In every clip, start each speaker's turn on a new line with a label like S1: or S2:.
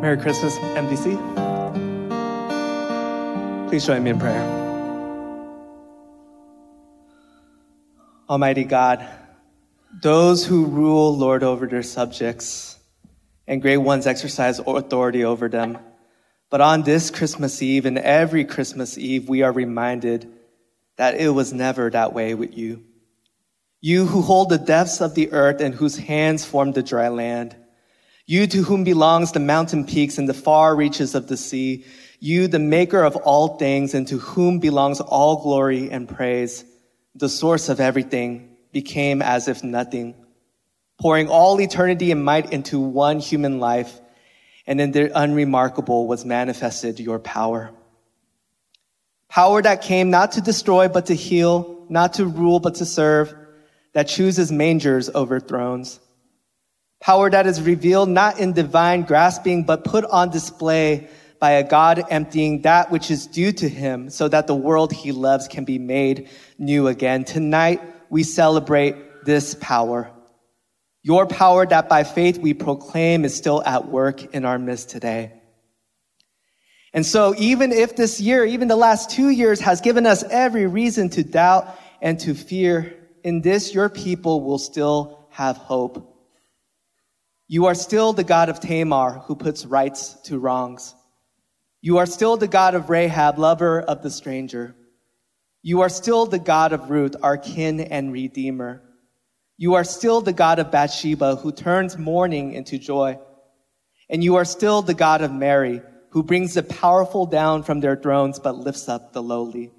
S1: Merry Christmas, MDC. Please join me in prayer. Almighty God, those who rule lord over their subjects, and great ones exercise authority over them. But on this Christmas Eve and every Christmas Eve, we are reminded that it was never that way with you. You who hold the depths of the earth and whose hands form the dry land. You to whom belongs the mountain peaks and the far reaches of the sea. You, the maker of all things and to whom belongs all glory and praise. The source of everything became as if nothing pouring all eternity and might into one human life, and in the unremarkable was manifested your power. Power that came not to destroy, but to heal, not to rule, but to serve, that chooses mangers over thrones. Power that is revealed not in divine grasping, but put on display by a God emptying that which is due to him so that the world he loves can be made new again. Tonight, we celebrate this power. Your power that by faith we proclaim is still at work in our midst today. And so even if this year, even the last two years has given us every reason to doubt and to fear, in this your people will still have hope. You are still the God of Tamar who puts rights to wrongs. You are still the God of Rahab, lover of the stranger. You are still the God of Ruth, our kin and redeemer. You are still the God of Bathsheba who turns mourning into joy. And you are still the God of Mary who brings the powerful down from their thrones but lifts up the lowly.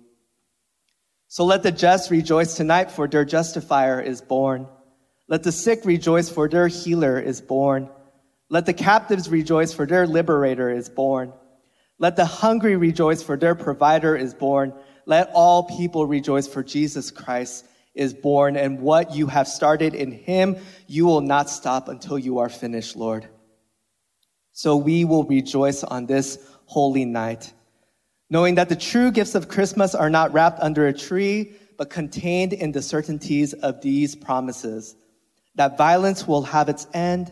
S1: So let the just rejoice tonight for their justifier is born. Let the sick rejoice for their healer is born. Let the captives rejoice for their liberator is born. Let the hungry rejoice for their provider is born. Let all people rejoice for Jesus Christ is born, and what you have started in him, you will not stop until you are finished, Lord. So we will rejoice on this holy night, knowing that the true gifts of Christmas are not wrapped under a tree, but contained in the certainties of these promises that violence will have its end,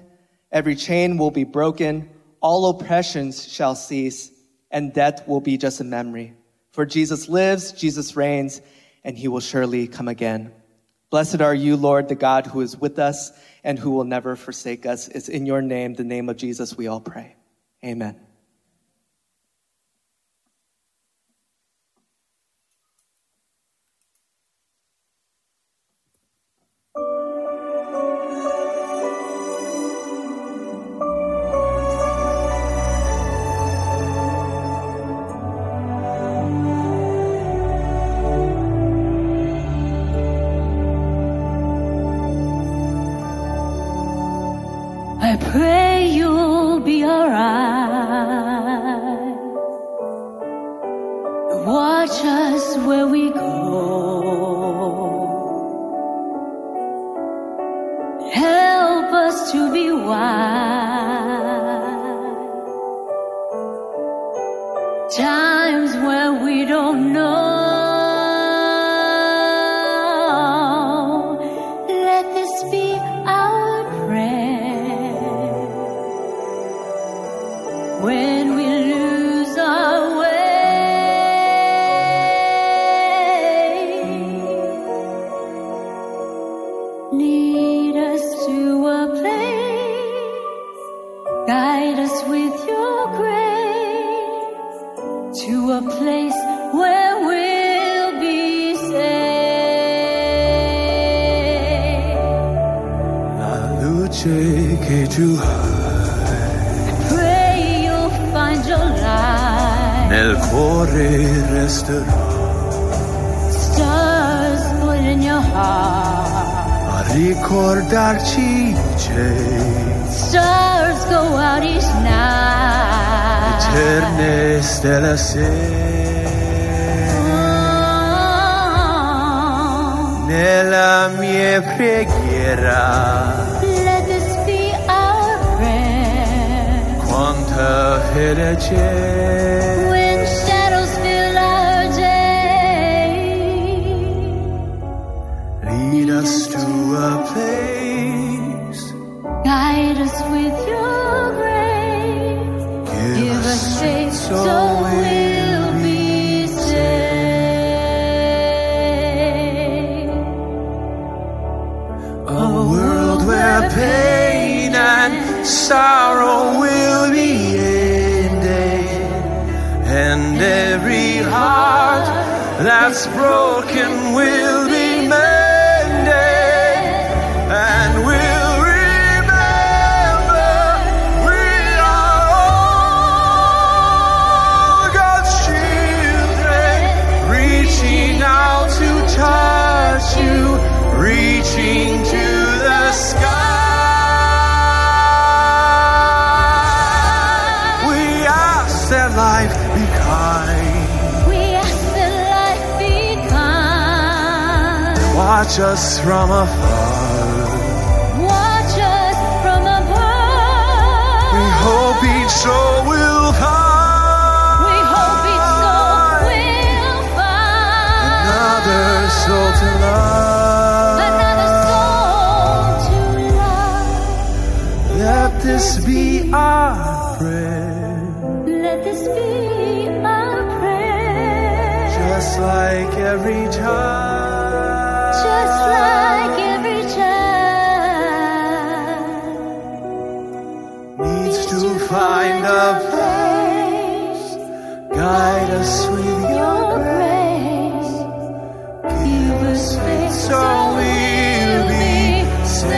S1: every chain will be broken, all oppressions shall cease, and death will be just a memory. For Jesus lives, Jesus reigns, and he will surely come again. Blessed are you, Lord, the God who is with us and who will never forsake us. It's in your name, the name of Jesus, we all pray. Amen.
S2: To find a place. Guide us with your grace.
S3: Give us faith
S2: so we'll be
S3: saved.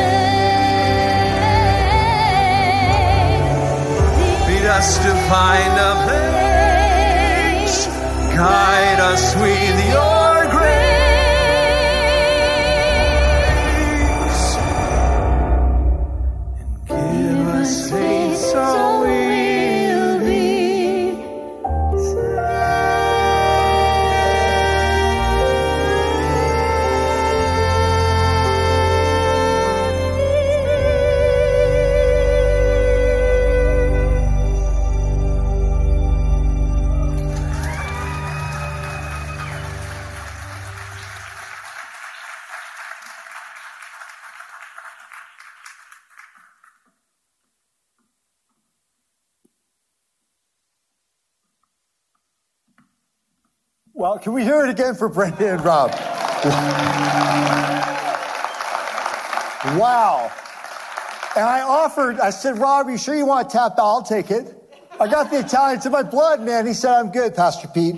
S2: Lead us to find a place. Guide us with your
S4: again for Brenda and Rob? wow. And I offered, I said, Rob, are you sure you want to tap out? I'll take it. I got the Italian, it's in my blood, man. He said, I'm good, Pastor Pete.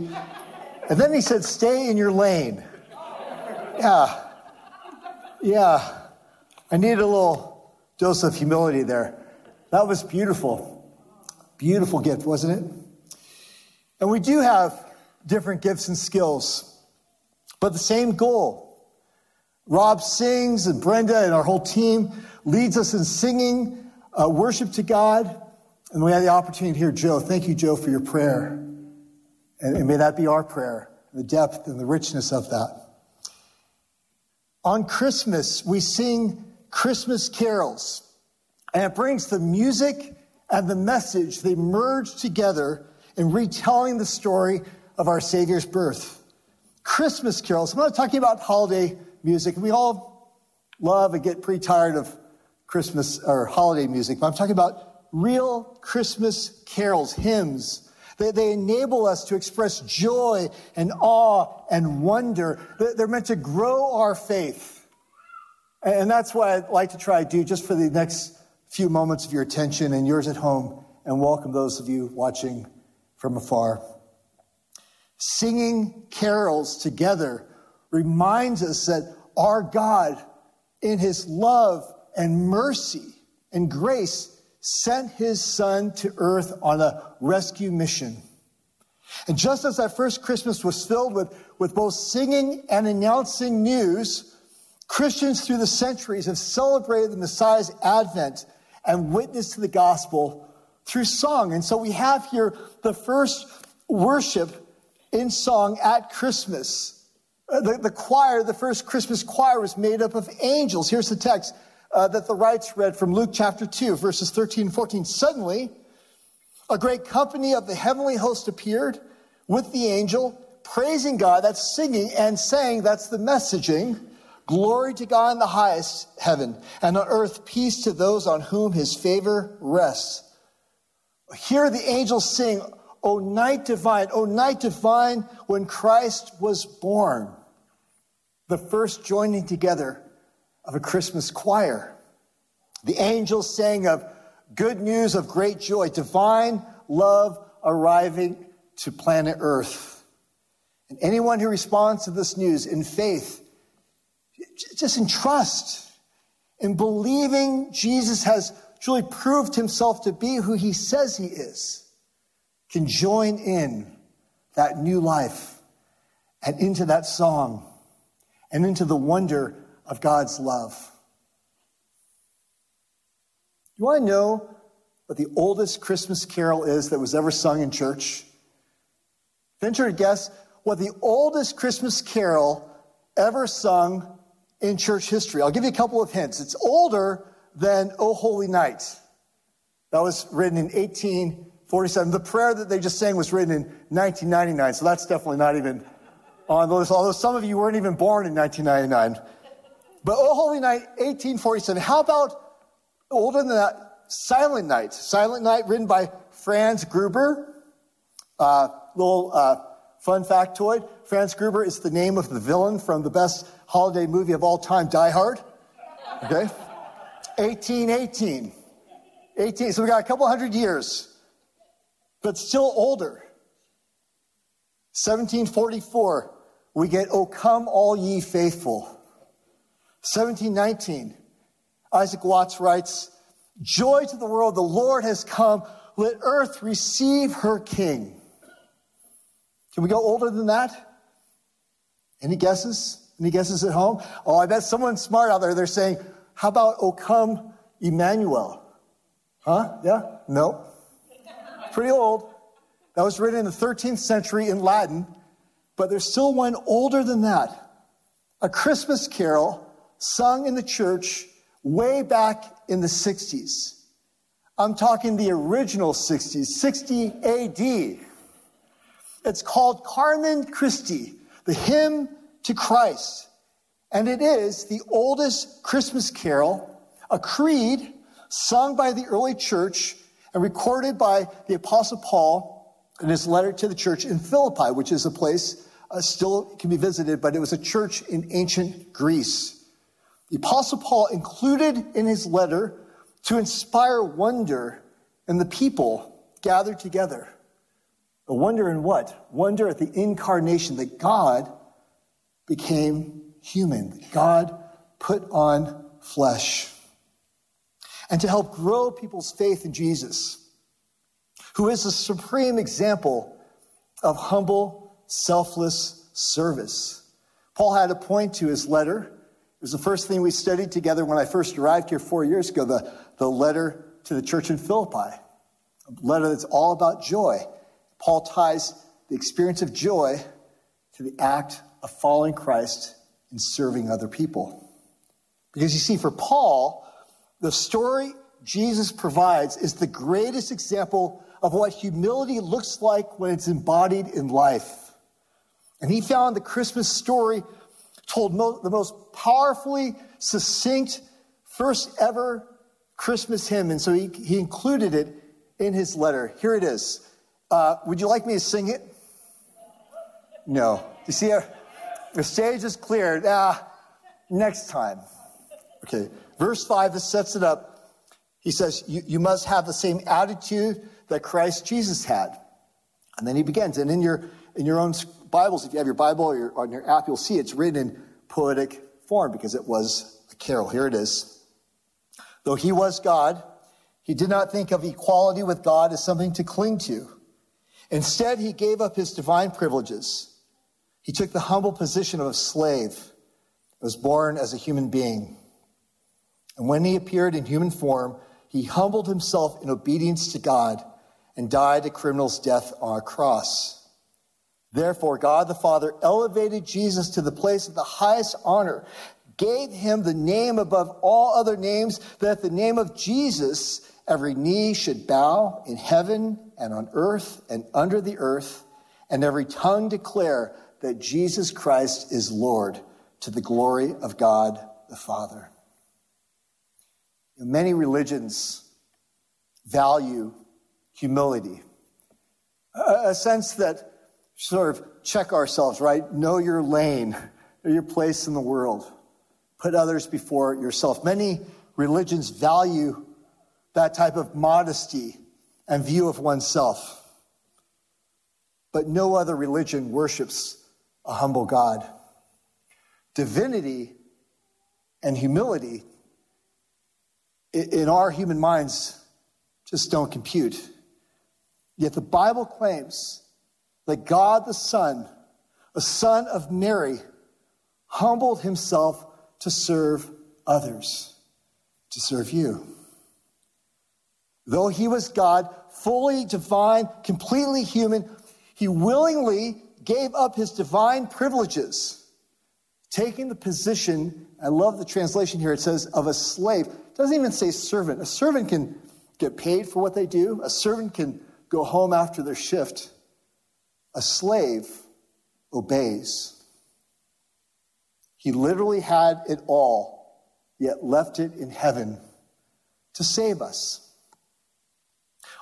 S4: And then he said, stay in your lane. Yeah. Yeah. I needed a little dose of humility there. That was beautiful. Beautiful gift, wasn't it? And we do have different gifts and skills, but the same goal. Rob sings, and Brenda and our whole team leads us in singing uh, worship to God. And we had the opportunity to hear Joe. Thank you, Joe, for your prayer. And, and may that be our prayer, the depth and the richness of that. On Christmas, we sing Christmas carols, and it brings the music and the message, they merge together in retelling the story of our Savior's birth. Christmas carols. I'm not talking about holiday music. We all love and get pretty tired of Christmas or holiday music, but I'm talking about real Christmas carols, hymns. They, they enable us to express joy and awe and wonder. They- They're meant to grow our faith. And that's what I'd like to try to do just for the next few moments of your attention and yours at home, and welcome those of you watching from afar. Singing carols together reminds us that our God, in his love and mercy and grace, sent his son to earth on a rescue mission. And just as that first Christmas was filled with, with both singing and announcing news, Christians through the centuries have celebrated the Messiah's advent and witnessed to the gospel through song. And so we have here the first worship in song at Christmas. Uh, The, the choir, the first Christmas choir was made up of angels. Here's the text uh, that the writes read from Luke chapter 2, verses 13 and 14. Suddenly, a great company of the heavenly host appeared with the angel, praising God, that's singing, and saying, that's the messaging, glory to God in the highest heaven, and on earth peace to those on whom his favor rests. Here the angels sing, O night divine, O night divine when Christ was born. The first joining together of a Christmas choir. The angels sang of good news of great joy, divine love arriving to planet Earth. And anyone who responds to this news in faith, just in trust, in believing Jesus has truly proved himself to be who he says he is, can join in that new life and into that song and into the wonder of God's love. Want to know what the oldest Christmas carol is that was ever sung in church? Venture to guess what the oldest Christmas carol ever sung in church history. I'll give you a couple of hints. It's older than O Holy Night. That was written in 1847. The prayer that they just sang was written in 1999, so that's definitely not even on the list, although some of you weren't even born in 1999. But O Holy Night, 1847. How about older than that, Silent Night? Silent Night, written by Franz Gruber. Uh, little uh, fun factoid Franz Gruber is the name of the villain from the best holiday movie of all time, Die Hard. Okay? 1818. 18. So we got a couple hundred years, but still older. 1744, we get, O come all ye faithful. 1719, Isaac Watts writes, Joy to the world, the Lord has come. Let earth receive her king. Can we go older than that? Any guesses? Any guesses at home? Oh, I bet someone smart out there, they're saying, how about O come Emmanuel? Huh? Yeah? No. Pretty old. That was written in the 13th century in Latin, but there's still one older than that. A Christmas carol sung in the church way back in the 60s. I'm talking the original 60s, 60 AD. It's called Carmen Christi, the hymn to Christ. And it is the oldest Christmas carol, a creed sung by the early church and recorded by the Apostle Paul in his letter to the church in Philippi, which is a place uh, still can be visited, but it was a church in ancient Greece. The Apostle Paul included in his letter to inspire wonder in the people gathered together. A wonder in what? Wonder at the incarnation that God became human, that God put on flesh. And to help grow people's faith in Jesus, who is the supreme example of humble, selfless service. Paul had a point to his letter. It was the first thing we studied together when I first arrived here four years ago, the, the letter to the church in Philippi, a letter that's all about joy. Paul ties the experience of joy to the act of following Christ and serving other people. Because you see, for Paul, the story Jesus provides is the greatest example of what humility looks like when it's embodied in life. And he found the Christmas story told mo- the most powerfully succinct, first ever Christmas hymn. And so he, he included it in his letter. Here it is. Uh, would you like me to sing it? No. You see, uh, the stage is cleared. Ah, next time. Okay. Verse 5, this sets it up. He says, you, you must have the same attitude that Christ Jesus had. And then he begins. And in your, in your own Bibles, if you have your Bible or your, on your app, you'll see it's written in poetic form because it was a carol. Here it is. Though he was God, he did not think of equality with God as something to cling to. Instead, he gave up his divine privileges. He took the humble position of a slave, was born as a human being. And when he appeared in human form, he humbled himself in obedience to God and died a criminal's death on a cross. Therefore, God the Father elevated Jesus to the place of the highest honor, gave him the name above all other names, that at the name of Jesus every knee should bow in heaven and on earth and under the earth, and every tongue declare that Jesus Christ is Lord to the glory of God the Father. Many religions value humility. a, sense that sort of check ourselves, right? Know your lane, know your place in the world. Put others before yourself. Many religions value that type of modesty and view of oneself. But no other religion worships a humble God. Divinity and humility in our human minds just don't compute. Yet the Bible claims that God the Son, a son of Mary, humbled himself to serve others, to serve you. Though he was God, fully divine, completely human, he willingly gave up his divine privileges, taking the position, I love the translation here, it says, of a slave. It doesn't even say servant. A servant can get paid for what they do, a servant can go home after their shift. A slave obeys. He literally had it all, yet left it in heaven to save us.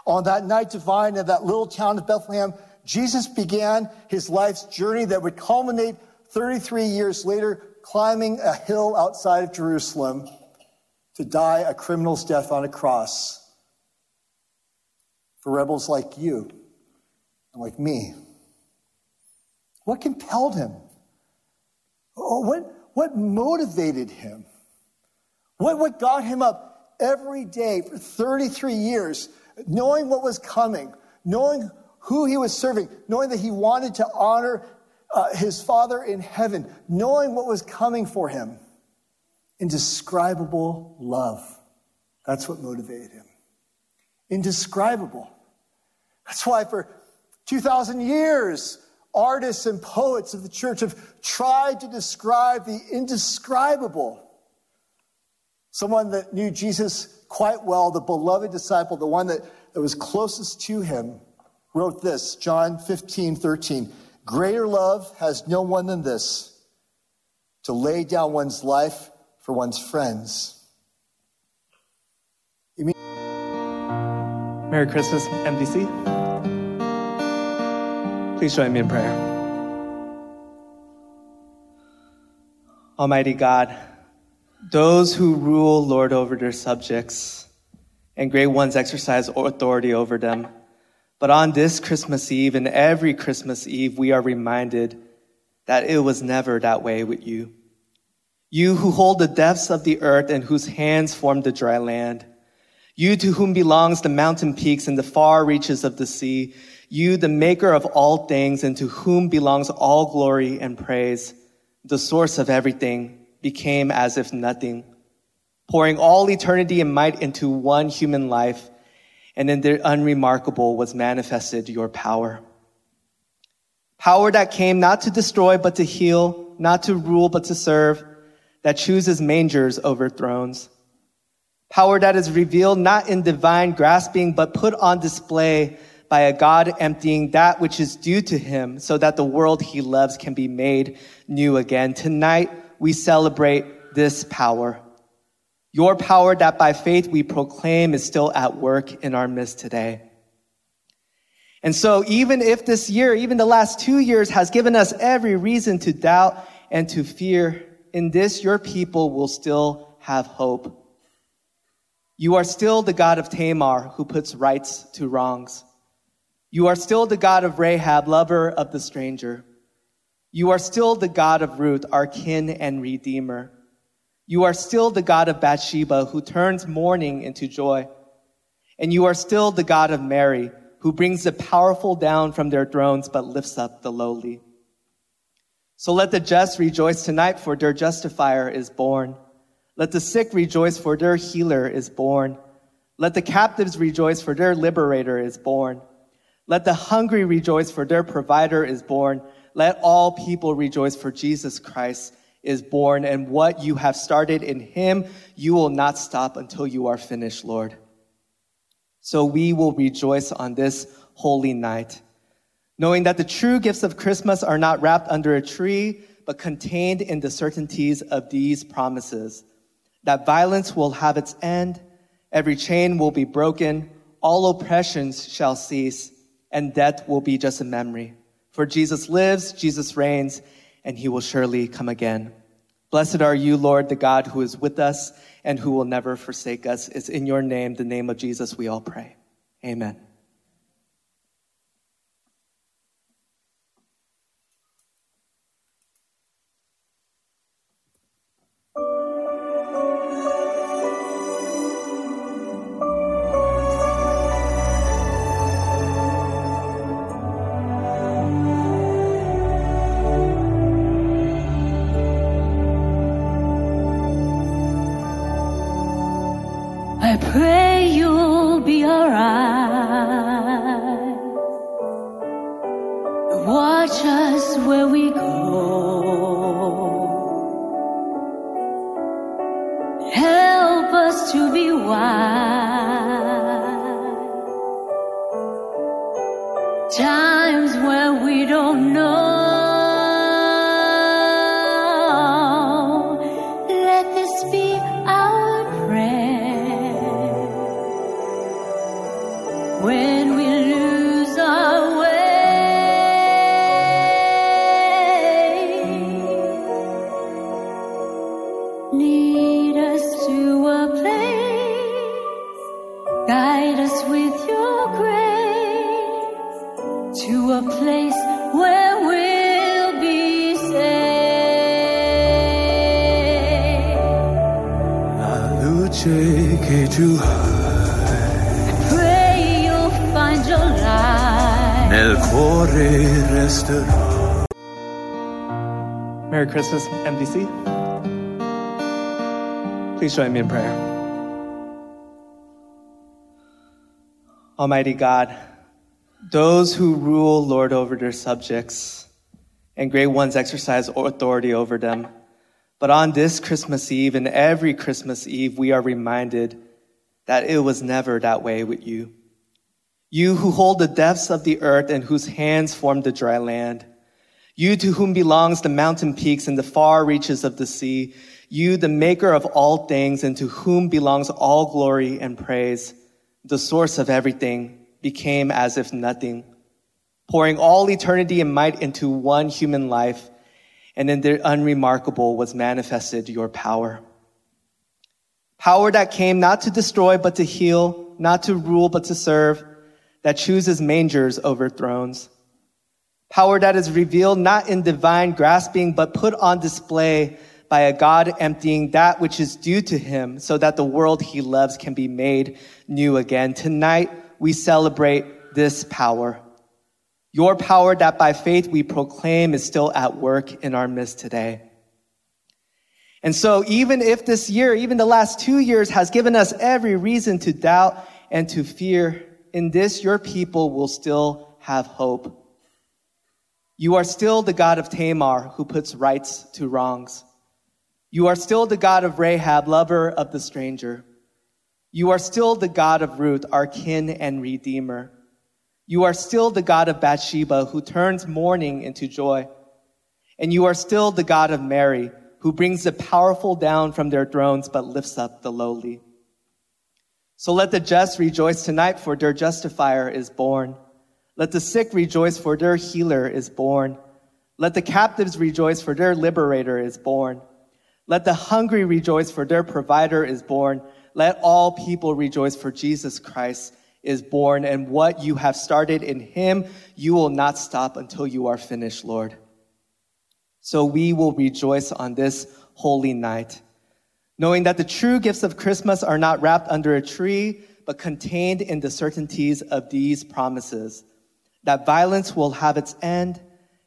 S4: On that night divine in that little town of Bethlehem, Jesus began his life's journey that would culminate 33 years later, climbing a hill outside of Jerusalem to die a criminal's death on a cross for rebels like you and like me. What compelled him? Oh, what, what motivated him? What, what got him up every day for 33 years, knowing what was coming, knowing who he was serving, knowing that he wanted to honor uh, his Father in heaven, knowing what was coming for him? Indescribable love. That's what motivated him. Indescribable. That's why for 2,000 years, artists and poets of the church have tried to describe the indescribable. Someone that knew Jesus quite well, the beloved disciple, the one that, that was closest to him, wrote this John 15, 13. Greater love has no one than this to lay down one's life for one's friends.
S1: Merry Christmas, MDC. Please join me in prayer. Almighty God, those who rule lord over their subjects, and great ones exercise authority over them. But on this Christmas Eve and every Christmas Eve, we are reminded that it was never that way with you. You who hold the depths of the earth and whose hands form the dry land. You to whom belongs the mountain peaks and the far reaches of the sea. You, the maker of all things and to whom belongs all glory and praise. The source of everything became as if nothing, pouring all eternity and might into one human life. And in the unremarkable was manifested your power. Power that came not to destroy, but to heal, not to rule, but to serve, that chooses mangers over thrones Power that is revealed not in divine grasping, but put on display by a God emptying that which is due to him so that the world he loves can be made new again. Tonight, we celebrate this power. Your power that by faith we proclaim is still at work in our midst today. And so even if this year, even the last two years has given us every reason to doubt and to fear, in this your people will still have hope. You are still the God of Tamar who puts rights to wrongs. You are still the God of Rahab, lover of the stranger. You are still the God of Ruth, our kin and redeemer. You are still the God of Bathsheba who turns mourning into joy. And you are still the God of Mary who brings the powerful down from their thrones but lifts up the lowly. So let the just rejoice tonight for their justifier is born. Let the sick rejoice, for their healer is born. Let the captives rejoice, for their liberator is born. Let the hungry rejoice, for their provider is born. Let all people rejoice, for Jesus Christ is born. And what you have started in him, you will not stop until you are finished, Lord. So we will rejoice on this holy night, knowing that the true gifts of Christmas are not wrapped under a tree, but contained in the certainties of these promises that violence will have its end, every chain will be broken, all oppressions shall cease, and death will be just a memory. For Jesus lives, Jesus reigns, and he will surely come again. Blessed are you, Lord, the God who is with us and who will never forsake us. It's in your name, the name of Jesus, we all pray. Amen. Christmas, MDC. Please join me in prayer. Almighty God, those who rule lord over their subjects, and great ones exercise authority over them. But on this Christmas Eve and every Christmas Eve, we are reminded that it was never that way with you. You who hold the depths of the earth and whose hands form the dry land. You to whom belongs the mountain peaks and the far reaches of the sea. You, the maker of all things and to whom belongs all glory and praise. The source of everything became as if nothing, pouring all eternity and might into one human life. And in the unremarkable was manifested your power. Power that came not to destroy, but to heal, not to rule, but to serve, that chooses mangers over thrones. Power that is revealed not in divine grasping, but put on display by a God emptying that which is due to him so that the world he loves can be made new again. Tonight, we celebrate this power. Your power that by faith we proclaim is still at work in our midst today. And so even if this year, even the last two years has given us every reason to doubt and to fear, in this your people will still have hope. You are still the God of Tamar who puts rights to wrongs. You are still the God of Rahab, lover of the stranger. You are still the God of Ruth, our kin and redeemer. You are still the God of Bathsheba who turns mourning into joy. And you are still the God of Mary who brings the powerful down from their thrones but lifts up the lowly. So let the just rejoice tonight for their justifier is born. Let the sick rejoice for their healer is born. Let the captives rejoice for their liberator is born. Let the hungry rejoice for their provider is born. Let all people rejoice for Jesus Christ is born. And what you have started in him, you will not stop until you are finished, Lord. So we will rejoice on this holy night, knowing that the true gifts of Christmas are not wrapped under a tree, but contained in the certainties of these promises that violence will have its end,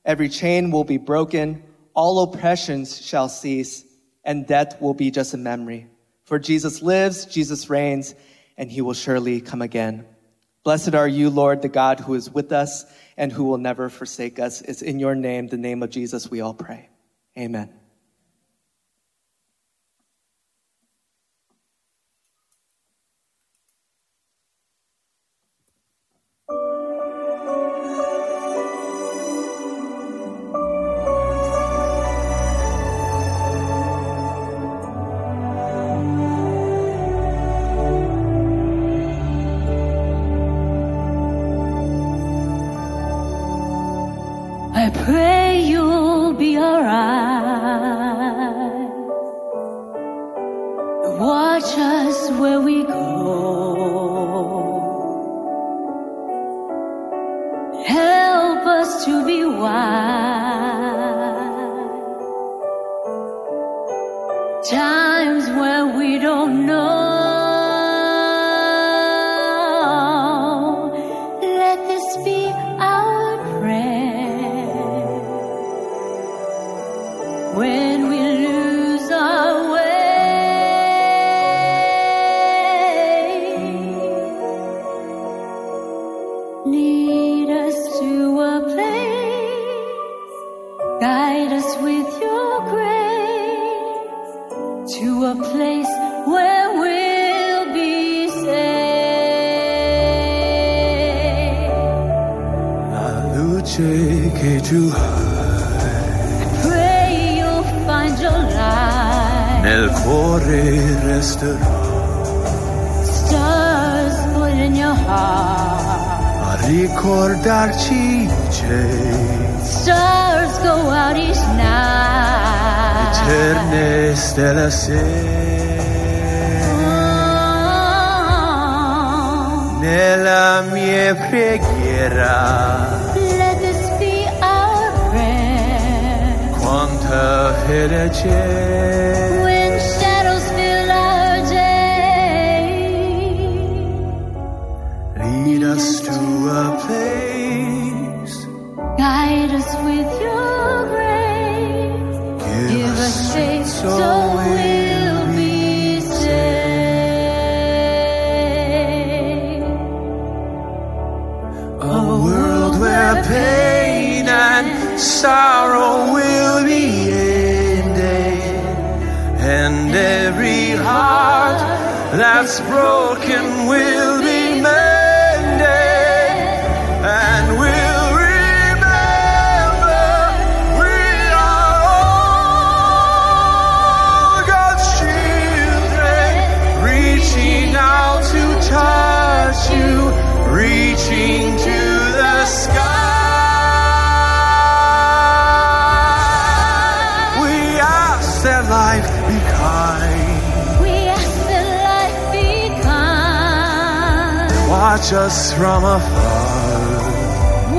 S1: every chain will be broken, all oppressions shall cease, and death will be just a memory. For Jesus lives, Jesus reigns, and he will surely come again. Blessed are you, Lord, the God who is with us and who will never forsake us. It's in your name, the name of Jesus, we all pray. Amen.
S2: Luce che tu hai
S5: Pray you'll find your light.
S2: nel cuore resterà
S5: Stars split in your heart.
S2: a ricordarci c'è
S5: Stars go out each night.
S2: eterne stelle se
S5: Oh,
S2: nella mia preghiera fede c'è
S5: When shadows fill our day,
S2: lead us to a place
S5: guide us with your grace. Give us faith so we'll be saved.
S2: A world where pain and sorrow that's broken will be mended, and we'll remember we are all God's children, reaching out to touch you, reaching to the sky. We ask that life be kind. Watch us from afar.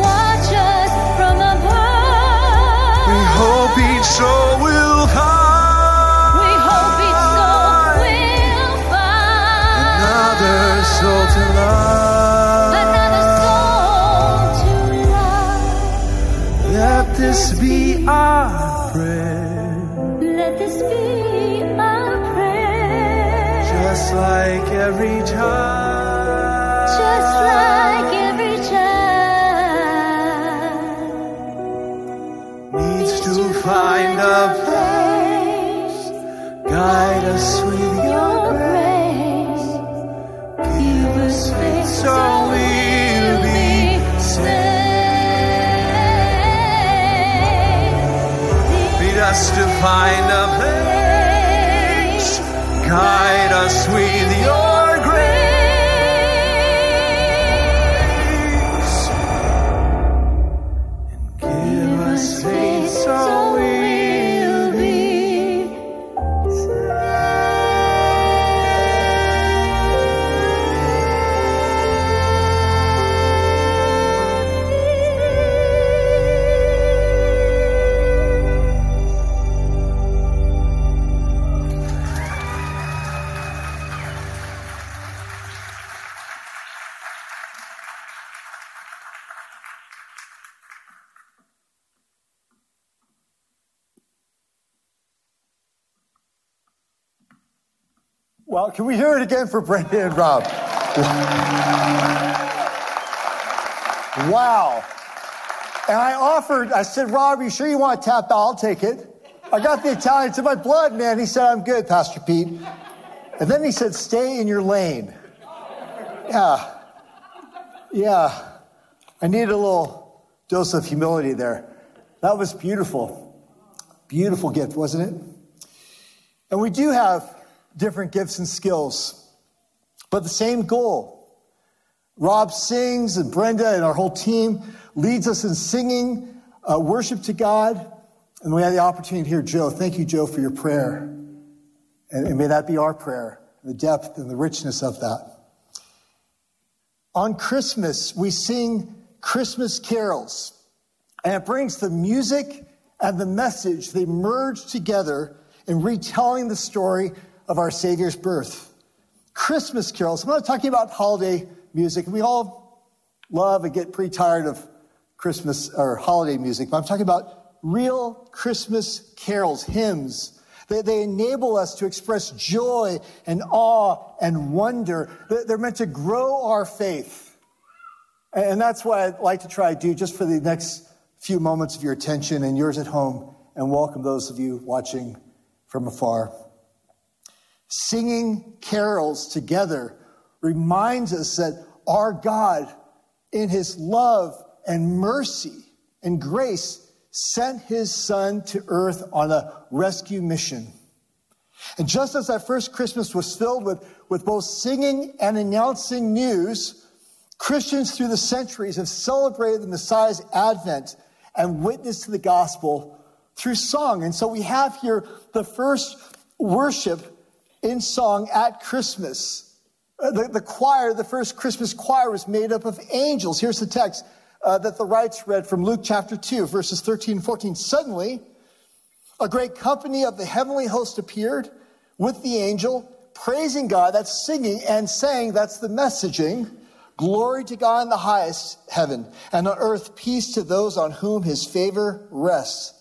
S5: Watch us from above.
S2: We hope each soul will find
S5: We hope each soul will find
S2: another soul to love.
S5: another soul to love.
S2: Let this be our prayer,
S5: Let this be our prayer.
S2: just like every child. To find a place. Guide us with your
S5: grace,
S2: give us faith so we'll be
S5: safe.
S2: Lead us to find a place. Guide us with your Well,
S4: can we hear it again for Brenda and Rob? Wow. And I offered, I said, Rob, you sure you want to tap out? I'll take it. I got the Italian, in my blood, man. He said, I'm good, Pastor Pete. And then he said, stay in your lane. Yeah. Yeah. I needed a little dose of humility there. That was beautiful. Beautiful gift, wasn't it? And we do have different gifts and skills, but the same goal. Rob sings, and Brenda and our whole team leads us in singing uh, worship to God. And we had the opportunity to hear Joe. Thank you, Joe, for your prayer. And, and may that be our prayer, the depth and the richness of that. On Christmas, we sing Christmas carols, and it brings the music and the message, they merge together in retelling the story of our Savior's birth. Christmas carols. I'm not talking about holiday music. We all love and get pretty tired of Christmas or holiday music, but I'm talking about real Christmas carols, hymns. They, they enable us to express joy and awe and wonder. They're meant to grow our faith. And that's what I'd like to try to do just for the next few moments of your attention and yours at home, and welcome those of you watching from afar. Singing carols together reminds us that our God, in his love and mercy and grace, sent his son to earth on a rescue mission. And just as that first Christmas was filled with, with both singing and announcing news, Christians through the centuries have celebrated the Messiah's advent and witnessed to the gospel through song. And so we have here the first worship in song at Christmas. Uh, the, the choir, the first Christmas choir was made up of angels. Here's the text uh, that the Wrights read from Luke chapter 2, verses 13 and 14. Suddenly, a great company of the heavenly host appeared with the angel, praising God, that's singing, and saying, that's the messaging Glory to God in the highest heaven, and on earth peace to those on whom his favor rests.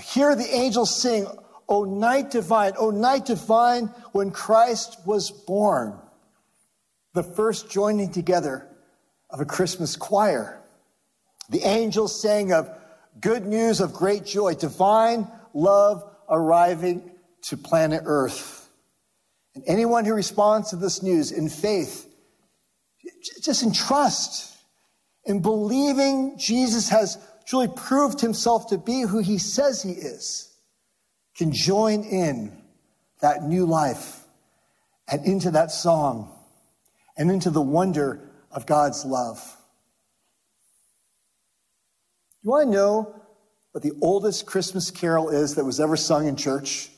S4: Hear the angels sing, O night divine, O night divine, when Christ was born. The first joining together of a Christmas choir. The angels sang of good news of great joy, divine love arriving to planet Earth. And anyone who responds to this news in faith just in trust, in believing Jesus has truly proved himself to be who he says he is, can join in that new life and into that song and into the wonder of God's love. You want to know what the oldest Christmas carol is that was ever sung in church?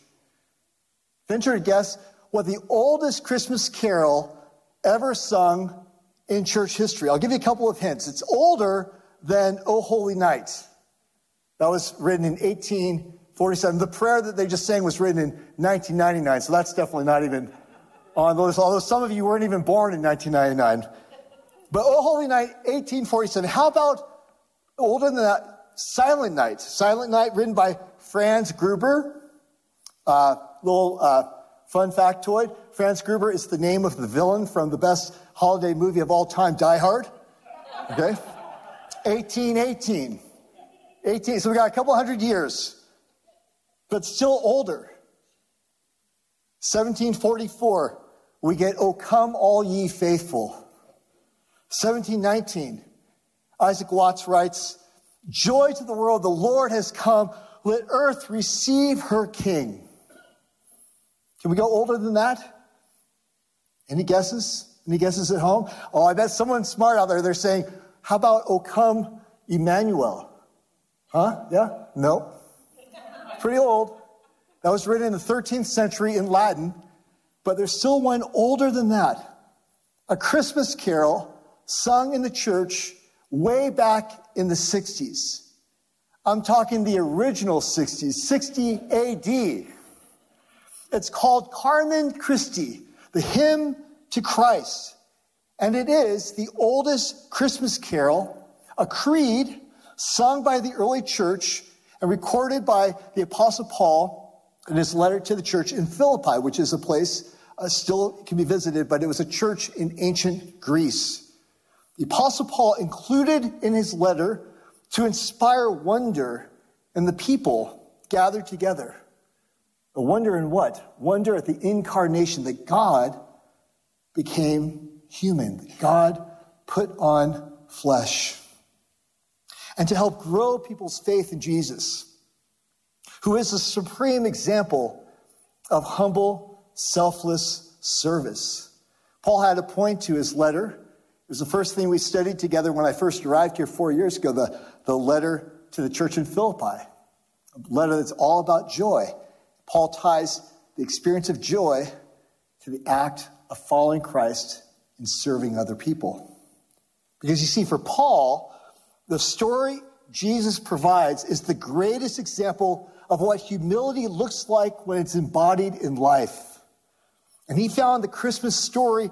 S4: Venture to guess what the oldest Christmas carol ever sung in church history. I'll give you a couple of hints. It's older than O Holy Night. That was written in 1847. The prayer that they just sang was written in 1999, so that's definitely not even on those, although some of you weren't even born in 1999. But O Holy Night, 1847. How about older than that? Silent Night. Silent Night, written by Franz Gruber. Uh, little uh, fun factoid Franz Gruber is the name of the villain from the best holiday movie of all time, Die Hard. Okay? 1818. 18. So we got a couple hundred years, but still older. 1744, we get, Oh, come all ye faithful. 1719, Isaac Watts writes, Joy to the world, the Lord has come. Let earth receive her king. Can we go older than that? Any guesses? Any guesses at home? Oh, I bet someone smart out there, they're saying, how about O come Emmanuel? Huh? Yeah? No. Pretty old. That was written in the 13th century in Latin, but there's still one older than that. A Christmas carol sung in the church way back in the 60s. I'm talking the original 60s, 60 AD. It's called Carmen Christi, the hymn to Christ. And it is the oldest Christmas carol, a creed sung by the early church and recorded by the Apostle Paul in his letter to the church in Philippi, which is a place uh, still can be visited, but it was a church in ancient Greece. The Apostle Paul included in his letter to inspire wonder in the people gathered together. A wonder in what? Wonder at the incarnation that God became human. That God put on flesh. And to help grow people's faith in Jesus, who is the supreme example of humble, selfless service. Paul had a point to his letter. It was the first thing we studied together when I first arrived here four years ago, the, the letter to the church in Philippi, a letter that's all about joy. Paul ties the experience of joy to the act of following Christ and serving other people. Because you see, for Paul, the story Jesus provides is the greatest example of what humility looks like when it's embodied in life. And he found the Christmas story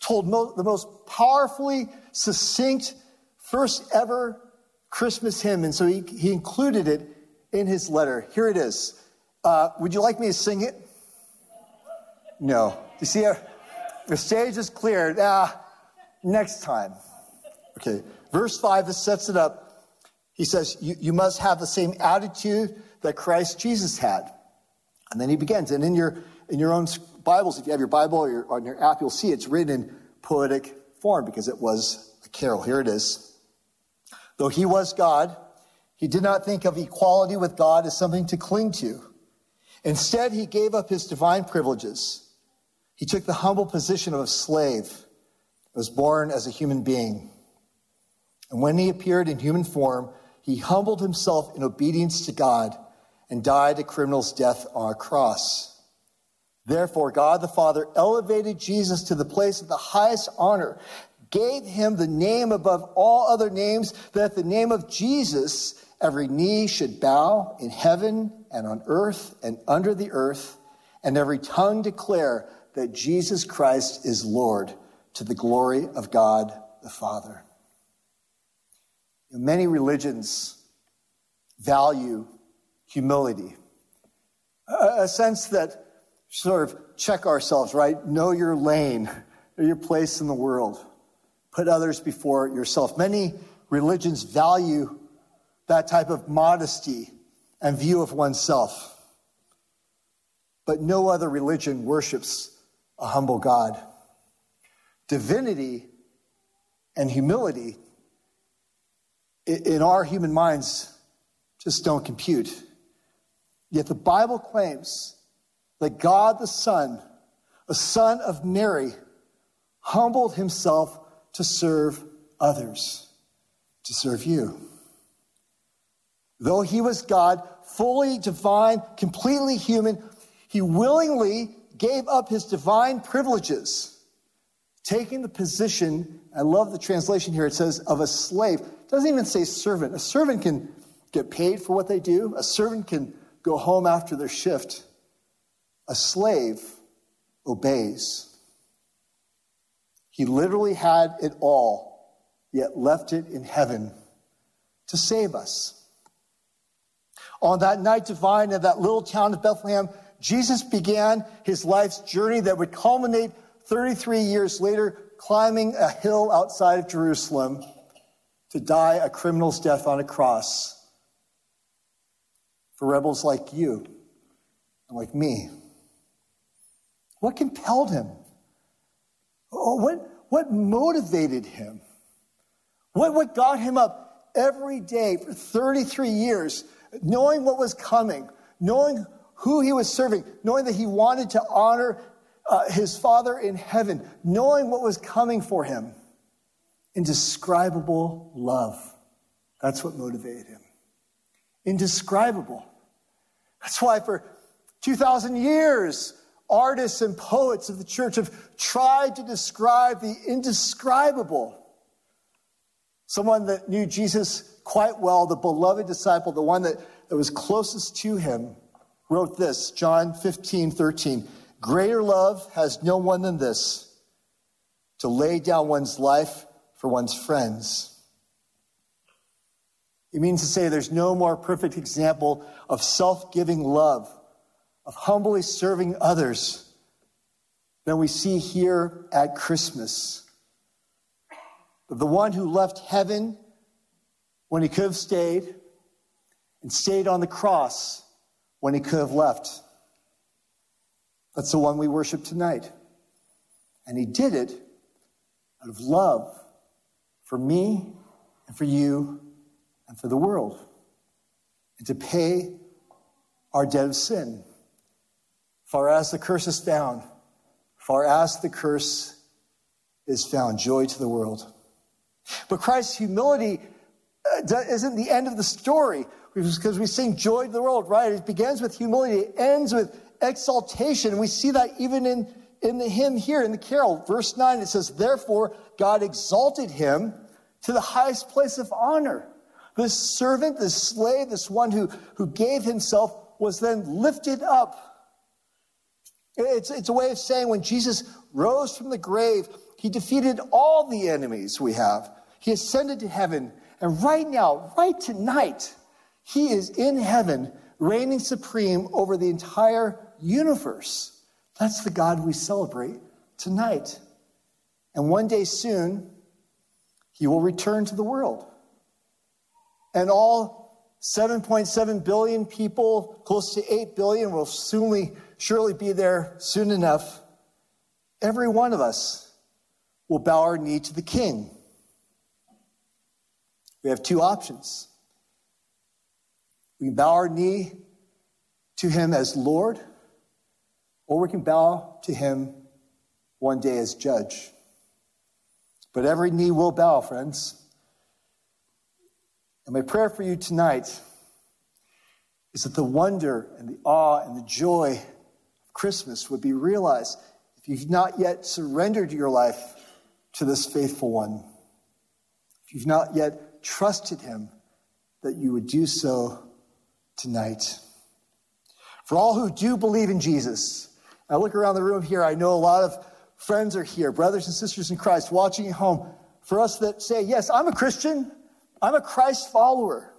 S4: told mo- the most powerfully succinct, first ever Christmas hymn. And so he, he included it in his letter. Here it is. Uh, would you like me to sing it? No. You see, the stage is cleared. Ah, next time. Okay. Verse 5, this sets it up. He says, you, you must have the same attitude that Christ Jesus had. And then he begins. And in your, in your own Bibles, if you have your Bible or your, on your app, you'll see it's written in poetic form because it was a carol. Here it is. Though he was God, he did not think of equality with God as something to cling to. Instead, he gave up his divine privileges. He took the humble position of a slave, was born as a human being. And when he appeared in human form, he humbled himself in obedience to God and died a criminal's death on a cross. Therefore, God the Father elevated Jesus to the place of the highest honor, gave him the name above all other names, that at the name of Jesus every knee should bow in heaven and on earth and under the earth, and every tongue declare that Jesus Christ is Lord to the glory of God the Father. Many religions value humility, a, sense that sort of check ourselves, right? Know your lane, your place in the world, put others before yourself. Many religions value that type of modesty and view of oneself. But no other religion worships a humble God. Divinity and humility in our human minds just don't compute. Yet the Bible claims that God the Son, a son of Mary, humbled himself to serve others, to serve you. Though he was God, fully divine, completely human, he willingly gave up his divine privileges, taking the position, I love the translation here, it says, of a slave doesn't even say servant. A servant can get paid for what they do, a servant can go home after their shift. A slave obeys. He literally had it all, yet left it in heaven to save us. On that night divine in that little town of Bethlehem, Jesus began his life's journey that would culminate 33 years later, climbing a hill outside of Jerusalem to die a criminal's death on a cross for rebels like you and like me. What compelled him? Oh, what, what motivated him? What, what got him up every day for 33 years, knowing what was coming, knowing who he was serving, knowing that he wanted to honor uh, his Father in heaven, knowing what was coming for him? Indescribable love. That's what motivated him. Indescribable. That's why for 2,000 years, artists and poets of the church have tried to describe the indescribable. Someone that knew Jesus quite well, the beloved disciple, the one that, that was closest to him, wrote this John 15, 13. Greater love has no one than this to lay down one's life for one's friends. It means to say there's no more perfect example of self giving love, of humbly serving others than we see here at Christmas. The one who left heaven when he could have stayed and stayed on the cross when he could have left. That's the one we worship tonight. And he did it out of love for me and for you and for the world, and to pay our debt of sin. Far as the curse is found, far as the curse is found, joy to the world. But Christ's humility uh, isn't the end of the story because we sing joy to the world, right? It begins with humility, it ends with exaltation. We see that even in, in the hymn here in the carol, verse 9, it says, Therefore, God exalted him to the highest place of honor. This servant, this slave, this one who, who gave himself was then lifted up. It's, it's a way of saying when Jesus rose from the grave, he defeated all the enemies we have. He ascended to heaven. And right now, right tonight, he is in heaven, reigning supreme over the entire universe. That's the God we celebrate tonight. And one day soon, he will return to the world. And all 7.7 billion people, close to 8 billion, will soonly, surely be there soon enough. Every one of us will bow our knee to the king. We have two options. We bow our knee to him as Lord, or we can bow to him one day as judge. But every knee will bow, friends. And my prayer for you tonight is that the wonder and the awe and the joy of Christmas would be realized if you've not yet surrendered your life to this faithful one, if you've not yet trusted him, that you would do so tonight. For all who do believe in Jesus, I look around the room here, I know a lot of friends are here, brothers and sisters in Christ watching at home. For us that say, Yes, I'm a Christian, I'm a Christ follower.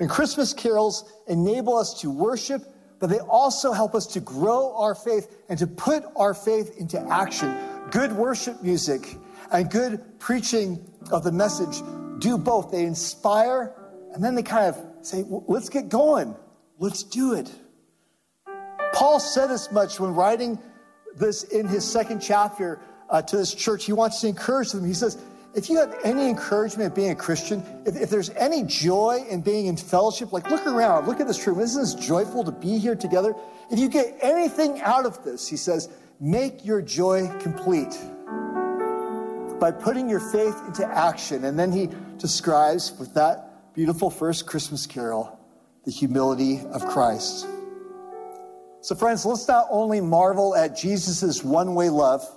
S4: And Christmas carols enable us to worship, but they also help us to grow our faith and to put our faith into action. Good worship music and good preaching of the message do both. They inspire and then they kind of say, let's get going. Let's do it. Paul said as much when writing this in his second chapter uh, to this church. He wants to encourage them. He says, if you have any encouragement being a Christian, if, if, there's any joy in being in fellowship, like look around, look at this room. Isn't this joyful to be here together? If you get anything out of this, he says, make your joy complete by putting your faith into action. And then he describes with that beautiful first Christmas carol the humility of Christ. So, friends, let's not only marvel at Jesus' one way love,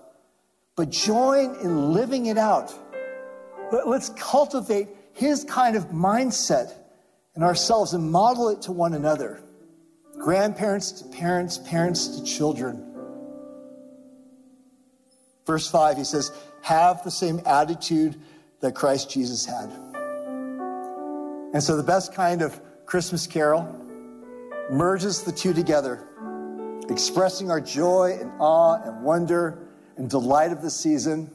S4: but join in living it out. Let's cultivate his kind of mindset in ourselves and model it to one another grandparents to parents, parents to children. Verse 5, he says, Have the same attitude that Christ Jesus had. And so, the best kind of Christmas carol merges the two together expressing our joy and awe and wonder and delight of the season,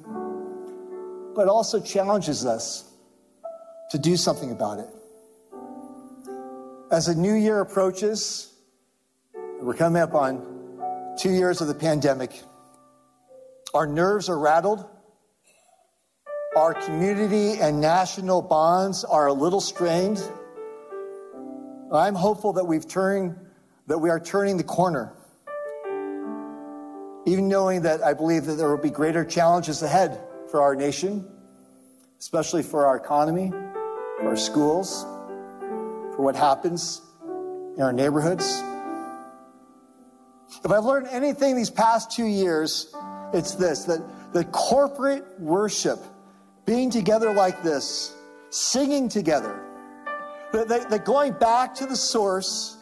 S4: but also challenges us to do something about it. As the new year approaches, we're coming up on two years of the pandemic. Our nerves are rattled. Our community and national bonds are a little strained. I'm hopeful that we've turned, that we are turning the corner even knowing that I believe that there will be greater challenges ahead for our nation, especially for our economy, for our schools, for what happens in our neighborhoods. If I've learned anything these past two years, it's this that the corporate worship, being together like this, singing together, that, that, that going back to the source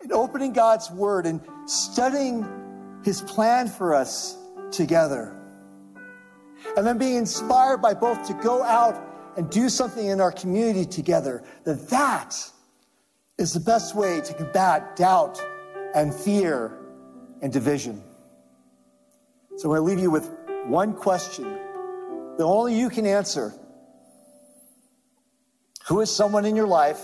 S4: and opening God's word and studying his plan for us together. And then being inspired by both to go out and do something in our community together, that that is the best way to combat doubt and fear and division. So I'm going to leave you with one question that only you can answer. Who is someone in your life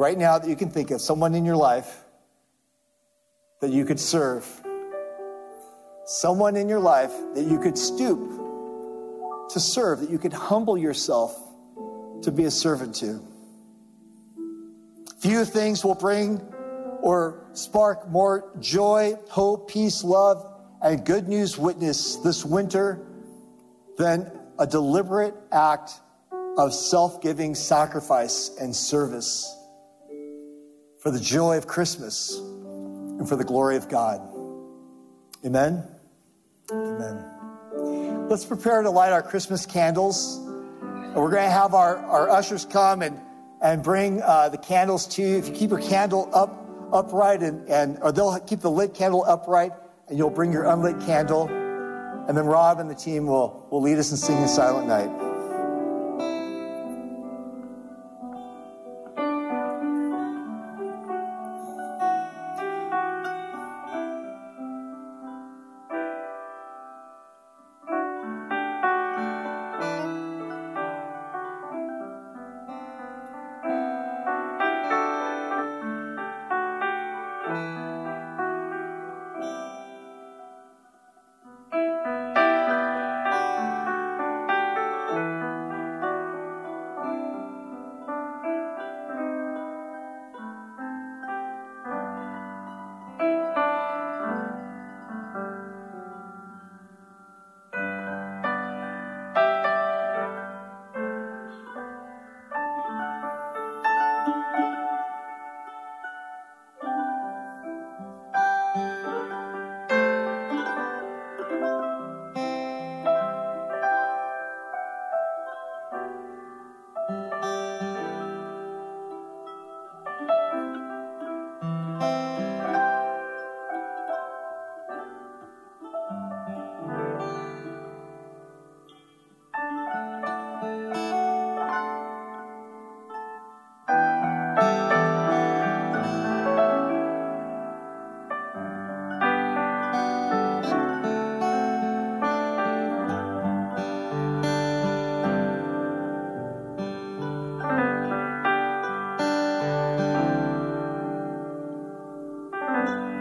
S4: right now that you can think of, someone in your life that you could serve, someone in your life that you could stoop to serve, that you could humble yourself to be a servant to. Few things will bring or spark more joy, hope, peace, love, and good news witness this winter than a deliberate act of self giving sacrifice and service for the joy of Christmas and for the glory of God. Amen. Amen. Let's prepare to light our Christmas candles. And we're going to have our, our ushers come and, and bring uh, the candles to you. If you keep your candle up upright and, and or they'll keep the lit candle upright and you'll bring your unlit candle. And then Rob and the team will, will lead us in singing Silent Night.
S5: Silent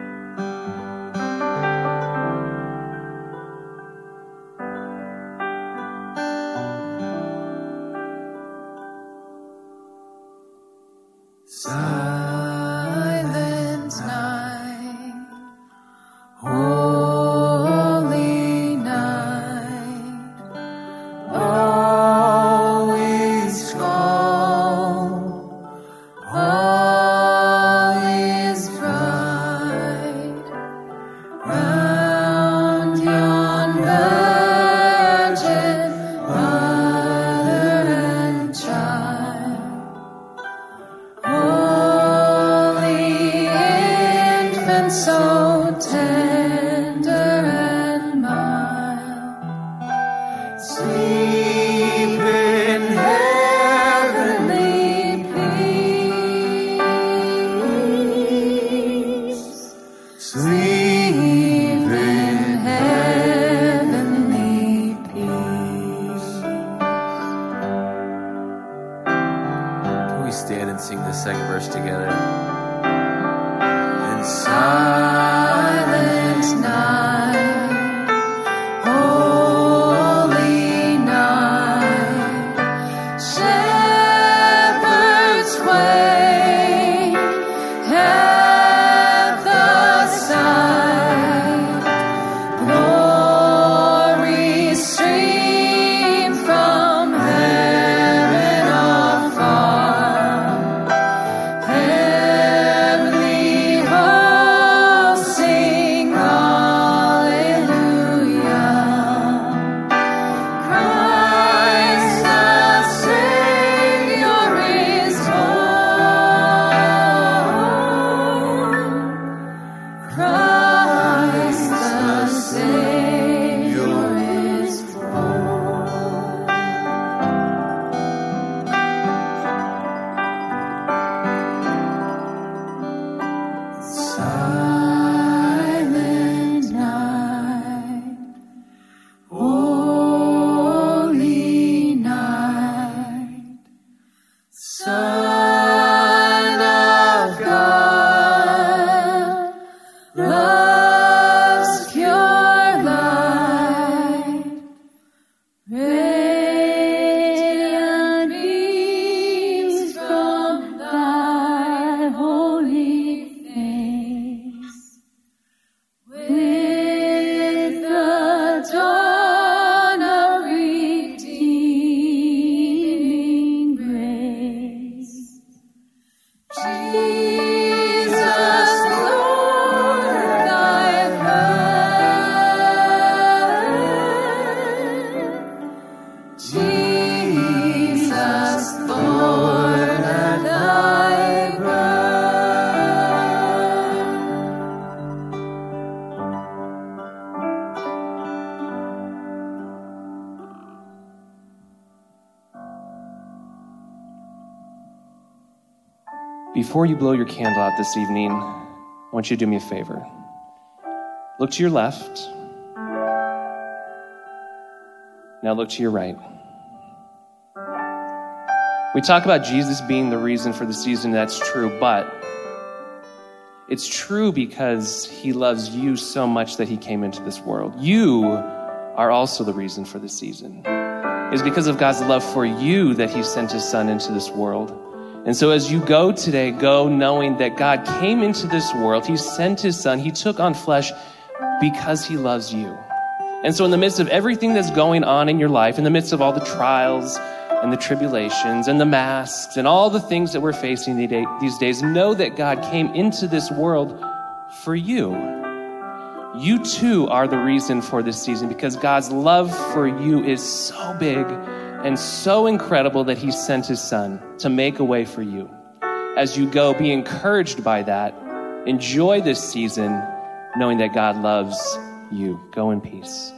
S6: Before you blow your candle out this evening, I want you to do me a favor. Look to your left. Now look to your right. We talk about Jesus being the reason for the season, that's true, but it's true because he loves you so much that he came into this world. You are also the reason for the season. It's because of God's love for you that he sent his son into this world. And so as you go today, go knowing that God came into this world. He sent his son. He took on flesh because he loves you. And so in the midst of everything that's going on in your life, in the midst of all the trials and the tribulations and the masks and all the things that we're facing these days, know that God came into this world for you. You too are the reason for this season because God's love for you is so big and so incredible that He sent His Son to make a way for you. As you go, be encouraged by that. Enjoy this season knowing that God loves you. Go in peace.